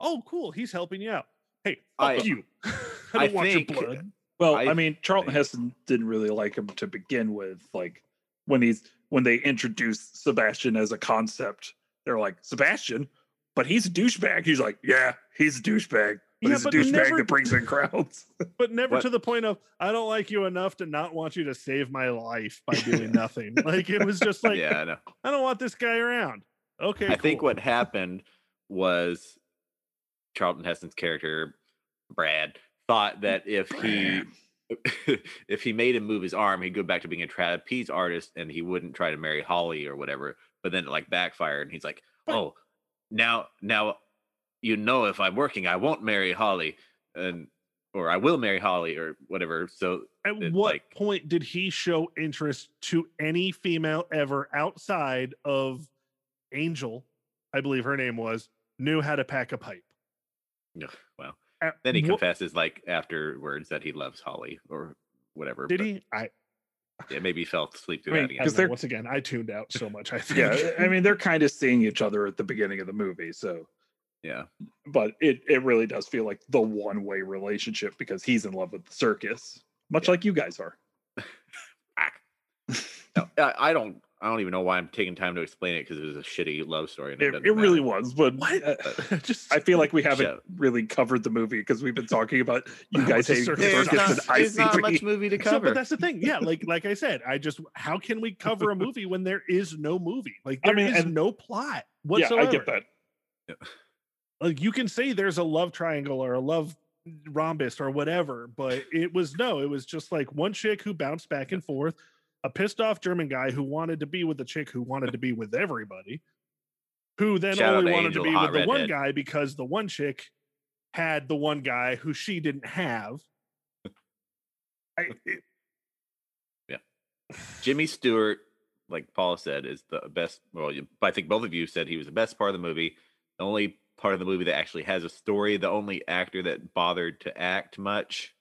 Oh, cool. He's helping you out. Hey, fuck I- you. I don't I want think- your blood. well I i, mean charlton heston didn't really like him to begin with like when he's when they introduced sebastian as a concept they're like sebastian but he's a douchebag he's like yeah he's a douchebag but Yeah, he's a but douchebag never- that brings in crowds but never What- to the point of I don't like you enough to not want you to save my life by doing nothing. like it was just like yeah, I know. I don't want this guy around. Okay, I think what happened was Charlton Heston's character, Brad, thought that if he if he made him move his arm, he'd go back to being a trapeze artist and he wouldn't try to marry Holly or whatever. But then it like backfired and he's like, But- Oh, now now you know if I'm working, I won't marry Holly and or I will marry Holly or whatever. So At it, what like- point did he show interest to any female ever outside of Angel? I believe her name was knew how to pack a pipe. ugh, well, At then he what- confesses like afterwards that he loves Holly or whatever. Did but, he? I Yeah, maybe he fell asleep through I mean, that I again. know, they're- once again I tuned out so much. I think. yeah i mean they're kind of seeing each other at the beginning of the movie so Yeah. but it it really does feel like the one way relationship because he's in love with the circus, much like you guys are. No, I, I don't. I don't even know why I'm taking time to explain it because it was a shitty love story. It, It, it really was, but uh, just I feel like we haven't really covered the movie because we've been talking about you guys the hating circus? Circus not, and there's not much movie to So, cover. but that's the thing. Yeah, like like I said, I just how can we cover a movie when there is no movie? Like I there is mean, and- no plot whatsoever. Yeah. I get that. Like you can say there's a love triangle or a love rhombus or whatever, but it was no, it was just like one chick who bounced back and forth, a pissed off German guy who wanted to be with the chick who wanted to be with everybody, who then Shout only wanted Angel, to be with the one redhead. guy because the one chick had the one guy who she didn't have. I, it- Jimmy Stewart, like Paul said, is the best. Well, I think both of you said he was the best part of the movie. The only part of the movie that actually has a story. The only actor that bothered to act much.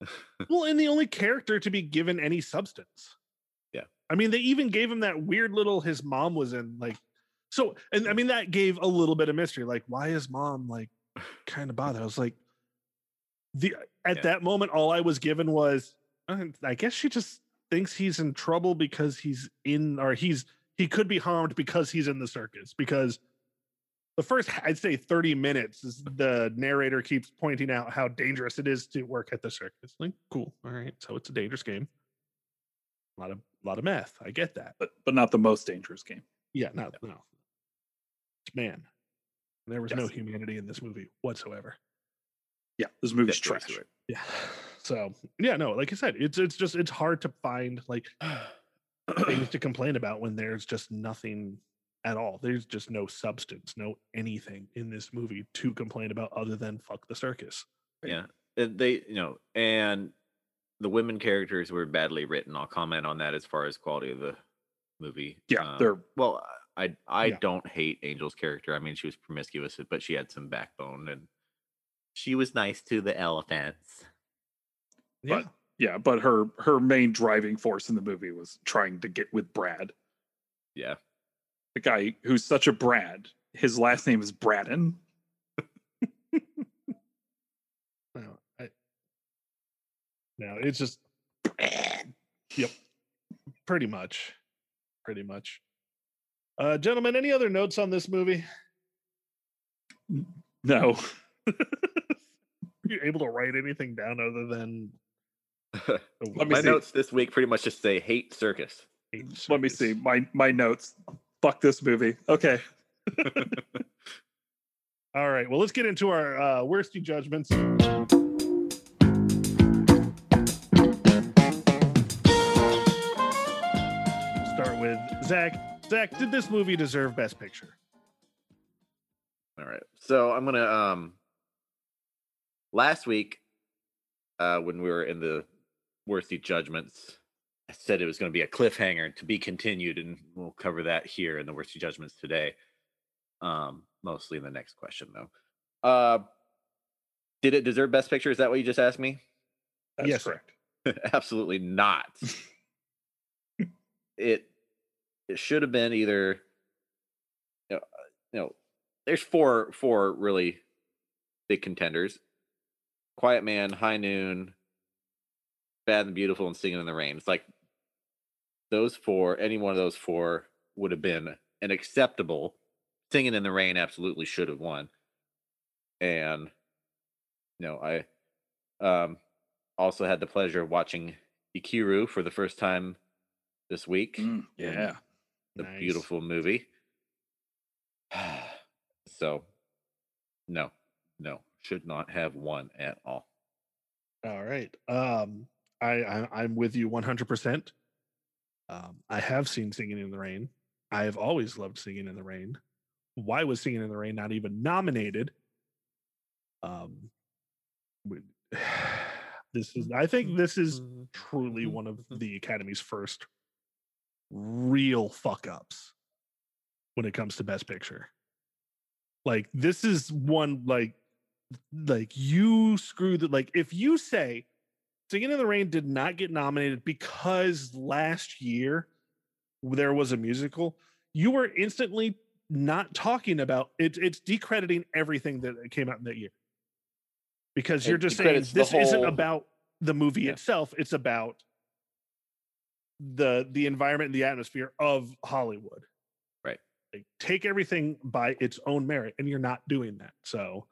well, and the only character to be given any substance. Yeah. I mean, they even gave him that weird little his mom was in like so and I mean that gave a little bit of mystery. Like, why is mom like kind of bothered? I was like the at Yeah. that moment, all I was given was uh, I guess she just thinks he's in trouble because he's in or he's he could be harmed because he's in the circus because the first i'd say 30 minutes is the narrator keeps pointing out how dangerous it is to work at the circus. Like cool all right so it's a dangerous game. A lot of a lot of meth i get that. But but not the most dangerous game. yeah no no. Man there was no humanity in this movie whatsoever. Yeah, this movie's Yeah, trash. Stewart. yeah so yeah no like i said it's it's just it's hard to find like things to complain about when there's just nothing at all. There's just no substance, no anything in this movie to complain about other than fuck the circus. Yeah, and they you know, and the women characters were badly written. I'll comment on that as far as quality of the movie. Yeah, Um, they're well. I I Yeah. don't hate Angel's character. I mean, she was promiscuous, but she had some backbone, and she was nice to the elephants. Yeah. But- yeah, but her her main driving force in the movie was trying to get with Brad, Yeah, the guy who's such a Brad. His last name is Braden. no, I, no, it's just yep, pretty much, pretty much. Uh, gentlemen, any other notes on this movie? No, Are you able to write anything down other than? Let me my see. notes this week pretty much just say hate circus. hate let me see my my notes. Fuck this movie. Okay, All right. Well, let's get into our uh, worsty judgments. Start with Zach. Zach, did this movie deserve Best Picture? All right. So I'm gonna um last week, uh when we were in the worsty judgments, I said it was gonna be a cliffhanger to be continued, and we'll cover that here in the worsty judgments today. Um, mostly in the next question though. Uh did it deserve best picture? Is that what you just asked me? that's Yes, correct. Absolutely not. it it should have been either you know, you know there's four four really big contenders. Quiet Man, High Noon, Bad and Beautiful, and Singing in the Rain. It's like those four, any one of those four would have been an acceptable. Singing in the Rain absolutely should have won. And you know, I um also had the pleasure of watching Ikiru for the first time this week. Mm, yeah, the Nice. beautiful movie. so, no, no, should not have won at all. All right. Um, I, I I'm with you 100. percent Um, I have seen Singing in the Rain. I have always loved Singing in the Rain. Why was Singing in the Rain not even nominated? Um, this is. I think this is truly one of the Academy's first real fuck ups when it comes to Best Picture. Like this is one like like you screw the like if you say Singing in the Rain did not get nominated because last year there was a musical, you were instantly not talking about it, it's decrediting everything that came out in that year because you're just saying this isn't about the movie Yeah. itself it's about the the environment and the atmosphere of hollywood Right. like, take everything by its own merit and you're not doing that so.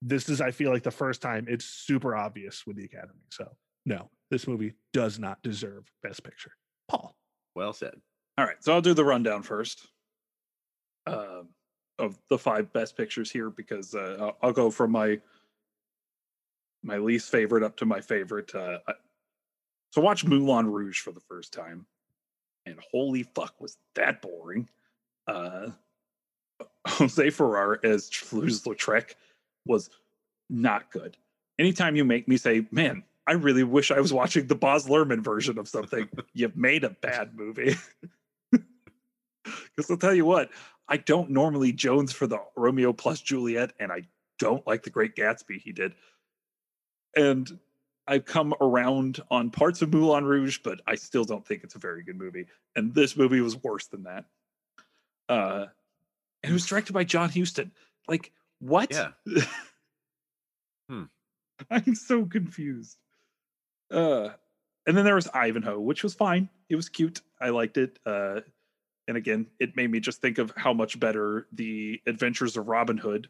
This is i feel like the first time it's super obvious with the academy so no this movie does not deserve best picture paul Well said. All right, so I'll do the rundown first um, of the five best pictures here because uh, I'll, I'll go from my my least favorite up to my favorite. Uh, I- so watch Moulin Rouge for the first time, and holy fuck, was that boring! Uh, Jose Ferrer as Toulouse-Lautrec was not good. Anytime you make me say, "Man, I really wish I was watching the Baz Luhrmann version of something," you've made a bad movie. Because I'll tell you what, I don't normally Jones for the Romeo plus Juliet, and I don't like the Great Gatsby he did. And I've come around on parts of Moulin Rouge, but I still don't think it's a very good movie. And this movie was worse than that. Uh, and it was directed by John Huston. Like, what? Yeah. Hmm. I'm so confused. Uh, and then there was Ivanhoe, which was fine. It was cute. I liked it. Uh, and again, it made me just think of how much better the Adventures of Robin Hood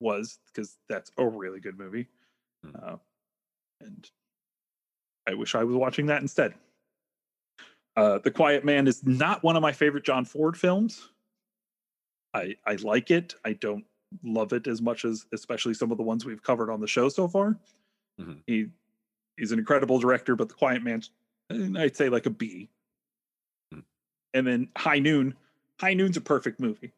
was, because that's a really good movie. Hmm. Uh, and I wish I was watching that instead. Uh, the Quiet Man is not one of my favorite John Ford films. I I like it. I don't love it as much as especially some of the ones we've covered on the show so far. Mhm. He he's an incredible director, but The Quiet Man's eh, I'd say like a B. Hmm. And then High Noon. High Noon's a perfect movie.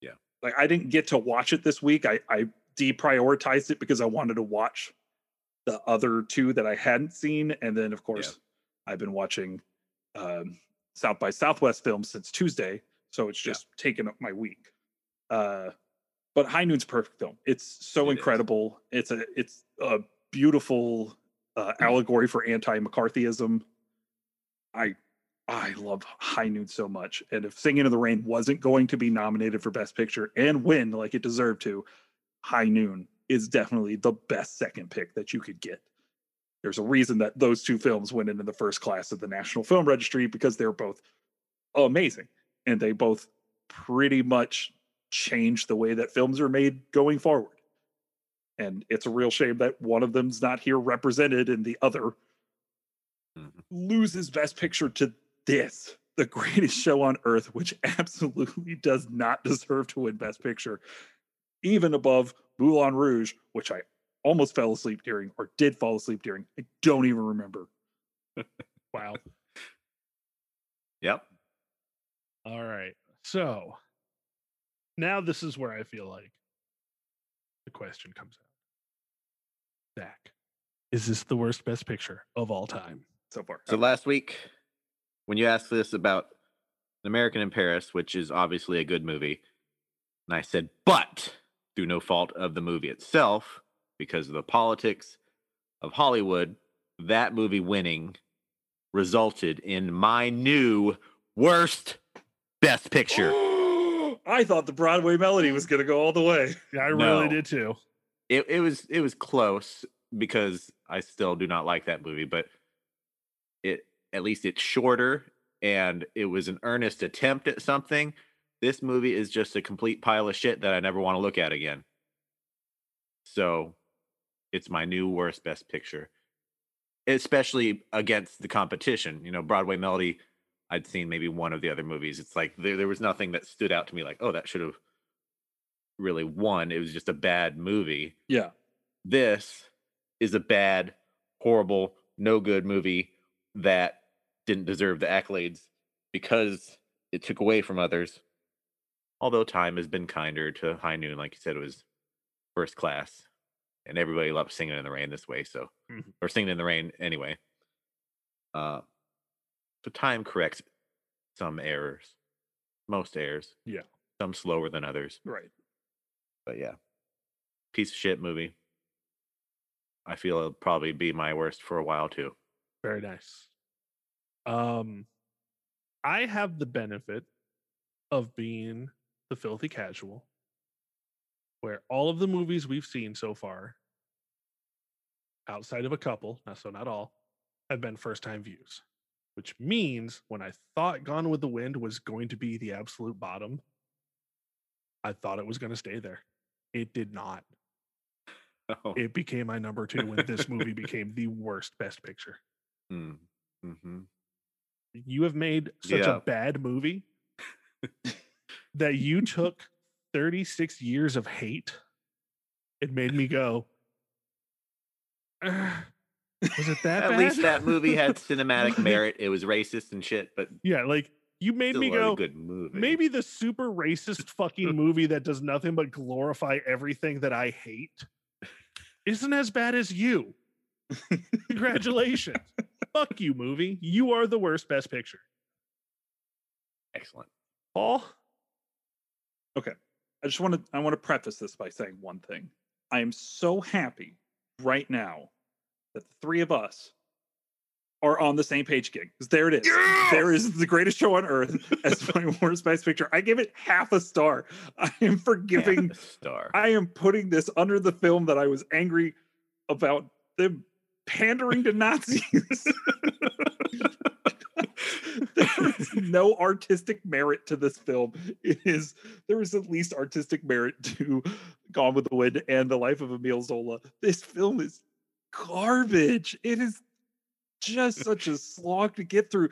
Yeah. Like I didn't get to watch it this week. I I deprioritized it because I wanted to watch the other two that I hadn't seen, and then of course I've been watching um, South by Southwest films since Tuesday, so it's Yeah. just taken up my week. Uh, but High Noon's perfect film. It's so It is. incredible. It's a it's a beautiful uh, allegory for anti-McCarthyism. I I love High Noon so much, and if Singing in the Rain wasn't going to be nominated for Best Picture and win like it deserved to, High Noon is definitely the best second pick that you could get. There's a reason that those two films went into the first class of the National Film Registry because they're both amazing and they both pretty much change the way that films are made going forward. And it's a real shame that one of them's not here represented and the other Mhm. loses Best Picture to this, the greatest show on earth, which absolutely does not deserve to win Best Picture, even above Moulin Rouge, which I almost fell asleep during or did fall asleep during. I don't even remember. wow Yep. All right. So now this is where I feel like the question comes out. Zach, is this the worst best picture of all time? So far. So last week, when you asked this about An American in Paris, which is obviously a good movie, and I said, but through no fault of the movie itself, because of the politics of Hollywood, that movie winning resulted in my new worst best picture. I thought the Broadway melody was going to go all the way. Yeah, I really did too. it, it was it was close because I still do not like that movie, but it at least it's shorter and it was an earnest attempt at something. This movie is just a complete pile of shit that I never want to look at again. So it's my new worst best picture. Especially against the competition. You know, Broadway Melody, I'd seen maybe one of the other movies. It's like there, there was nothing that stood out to me like, oh, that should have really won. It was just a bad movie Yeah. this is a bad, horrible, no good movie that didn't deserve the accolades because it took away from others. Although time has been kinder to High Noon, like you said, it was first class, and everybody loves singing in the rain this way. So, Mhm. or singing in the rain anyway. Uh, so time corrects some errors, most errors. Yeah. some slower than others. Right. But yeah, piece of shit movie. I feel it'll probably be my worst for a while too. Very nice. Um, I have the benefit of being the filthy casual, where all of the movies we've seen so far, outside of a couple, so not all, have been first time views. Which means when I thought Gone with the Wind was going to be the absolute bottom, I thought it was going to stay there. It did not. Oh. It became my number two when this movie became the worst best picture. Mm, mhm. You have made such Yeah. a bad movie that you took 36 years of hate. It made me go, "Ah, was it that At bad? least that movie had cinematic merit. It was racist and shit, but yeah, like you made still me a go, good movie. maybe the super racist fucking movie that does nothing but glorify everything that I hate isn't as bad as you. Congratulations. Fuck you, movie. You are the worst best picture. excellent. Paul? Okay. I just want to I want to preface this by saying one thing. I am so happy right now that the three of us are on the same page. 'Cause there it is. There is the greatest show on earth as my worst best picture. I give it half a star. I am forgiving a star. I am putting this under the film that I was angry about them pandering to Nazis. there is no artistic merit to this film. It is there is at least artistic merit to Gone with the Wind and The Life of Emile Zola. This film is garbage. It is just such a slog to get through.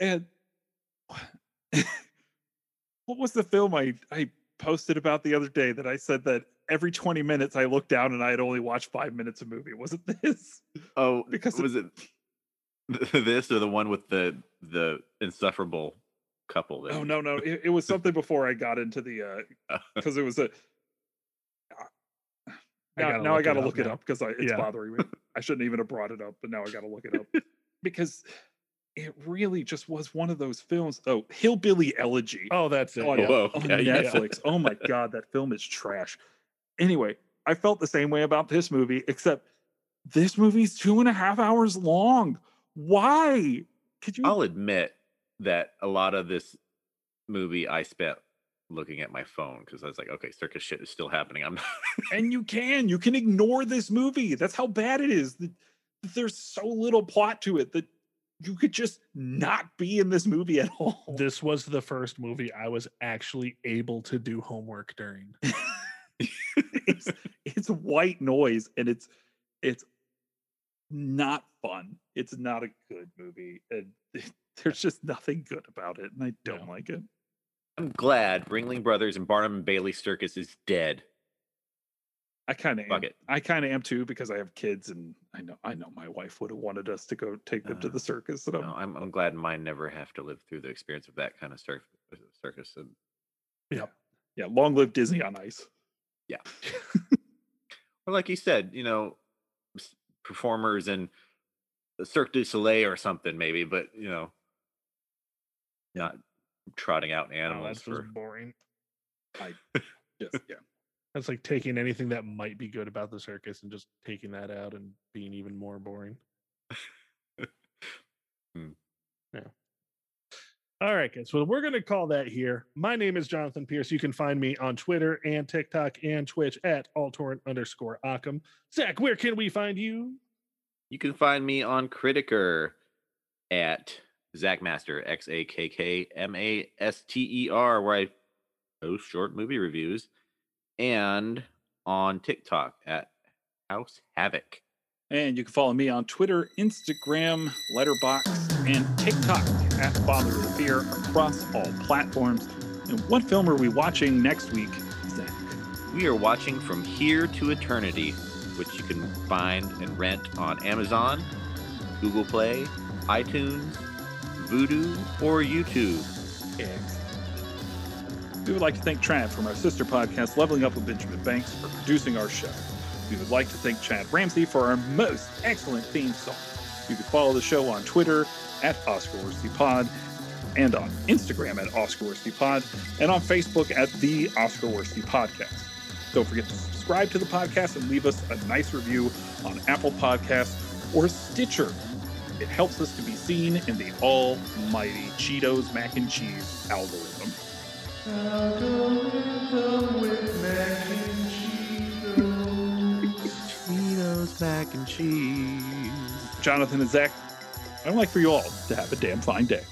And what was the film I I posted about the other day that I said that every 20 minutes I looked down and I had only watched five minutes of movie? Was it this? Oh, Because was it this or the one with the the insufferable couple? That Oh no, no, it, it was something before I got into the uh because it was a I now, gotta now I gotta up look it up because it's Yeah. bothering me. I shouldn't even have brought it up, but now I gotta look it up because it really just was one of those films. Oh, Hillbilly Elegy. Oh, that's it. on, yeah. Whoa, on yeah, yeah. Netflix. Oh my god, that film is trash. Anyway, I felt the same way about this movie, except this movie's two and a half hours long. Why? Could you? I'll admit that a lot of this movie I spent looking at my phone because I was like, okay, circus shit is still happening. I'm and you can you can ignore this movie. That's how bad it is. That that there's so little plot to it that you could just not be in this movie at all. This was the first movie I was actually able to do homework during. it's, it's white noise and it's it's not fun. It's not a good movie, and there's just nothing good about it, and I don't No. like it. I'm glad Ringling Brothers and Barnum and Bailey Circus is dead. I kind of am. I kind of am too because I have kids, and I know I know my wife would have wanted us to go take them to Uh, the circus. And I'm, No, I'm I'm glad mine never have to live through the experience of that kind of cir- circus. And yeah, yeah. long live Disney on Ice. Yeah. Or like you said, you know, performers in the Cirque du Soleil or something, maybe, but you know, not trotting out Oh, animals that's just for. boring. I just yeah. That's like taking anything that might be good about the circus and just taking that out and being even more boring. Hmm. Yeah. All right, guys. Well, we're going to call that here. My name is Jonathan Pierce. You can find me on Twitter and TikTok and Twitch at altorrent underscore Occam. Zach, where can we find you? You can find me on Criticker at Zach Master, X A K K M A S T E R, where I post short movie reviews, and on TikTok at House Havoc. And you can follow me on Twitter, Instagram, Letterboxd, and TikTok at Father of Fear across all platforms. And what film are we watching next week, Zach? We are watching From Here to Eternity, which you can find and rent on Amazon, Google Play, iTunes, Vudu, or YouTube. We would like to thank Trad from our sister podcast, Leveling Up with Benjamin Banks, for producing our show. We would like to thank Chad Ramsey for our most excellent theme song. You can follow the show on Twitter at Oscar Worsty Pod and on Instagram at Oscar Worsty Pod and on Facebook at the Oscar Worsty Podcast. Don't forget to subscribe to the podcast and leave us a nice review on Apple Podcasts or Stitcher. It helps us to be seen in the almighty Cheetos mac and cheese algorithm. Algorithm with mac and. Cheetos mac and cheese. Jonathan and Zach, I'd like for you all to have a damn fine day.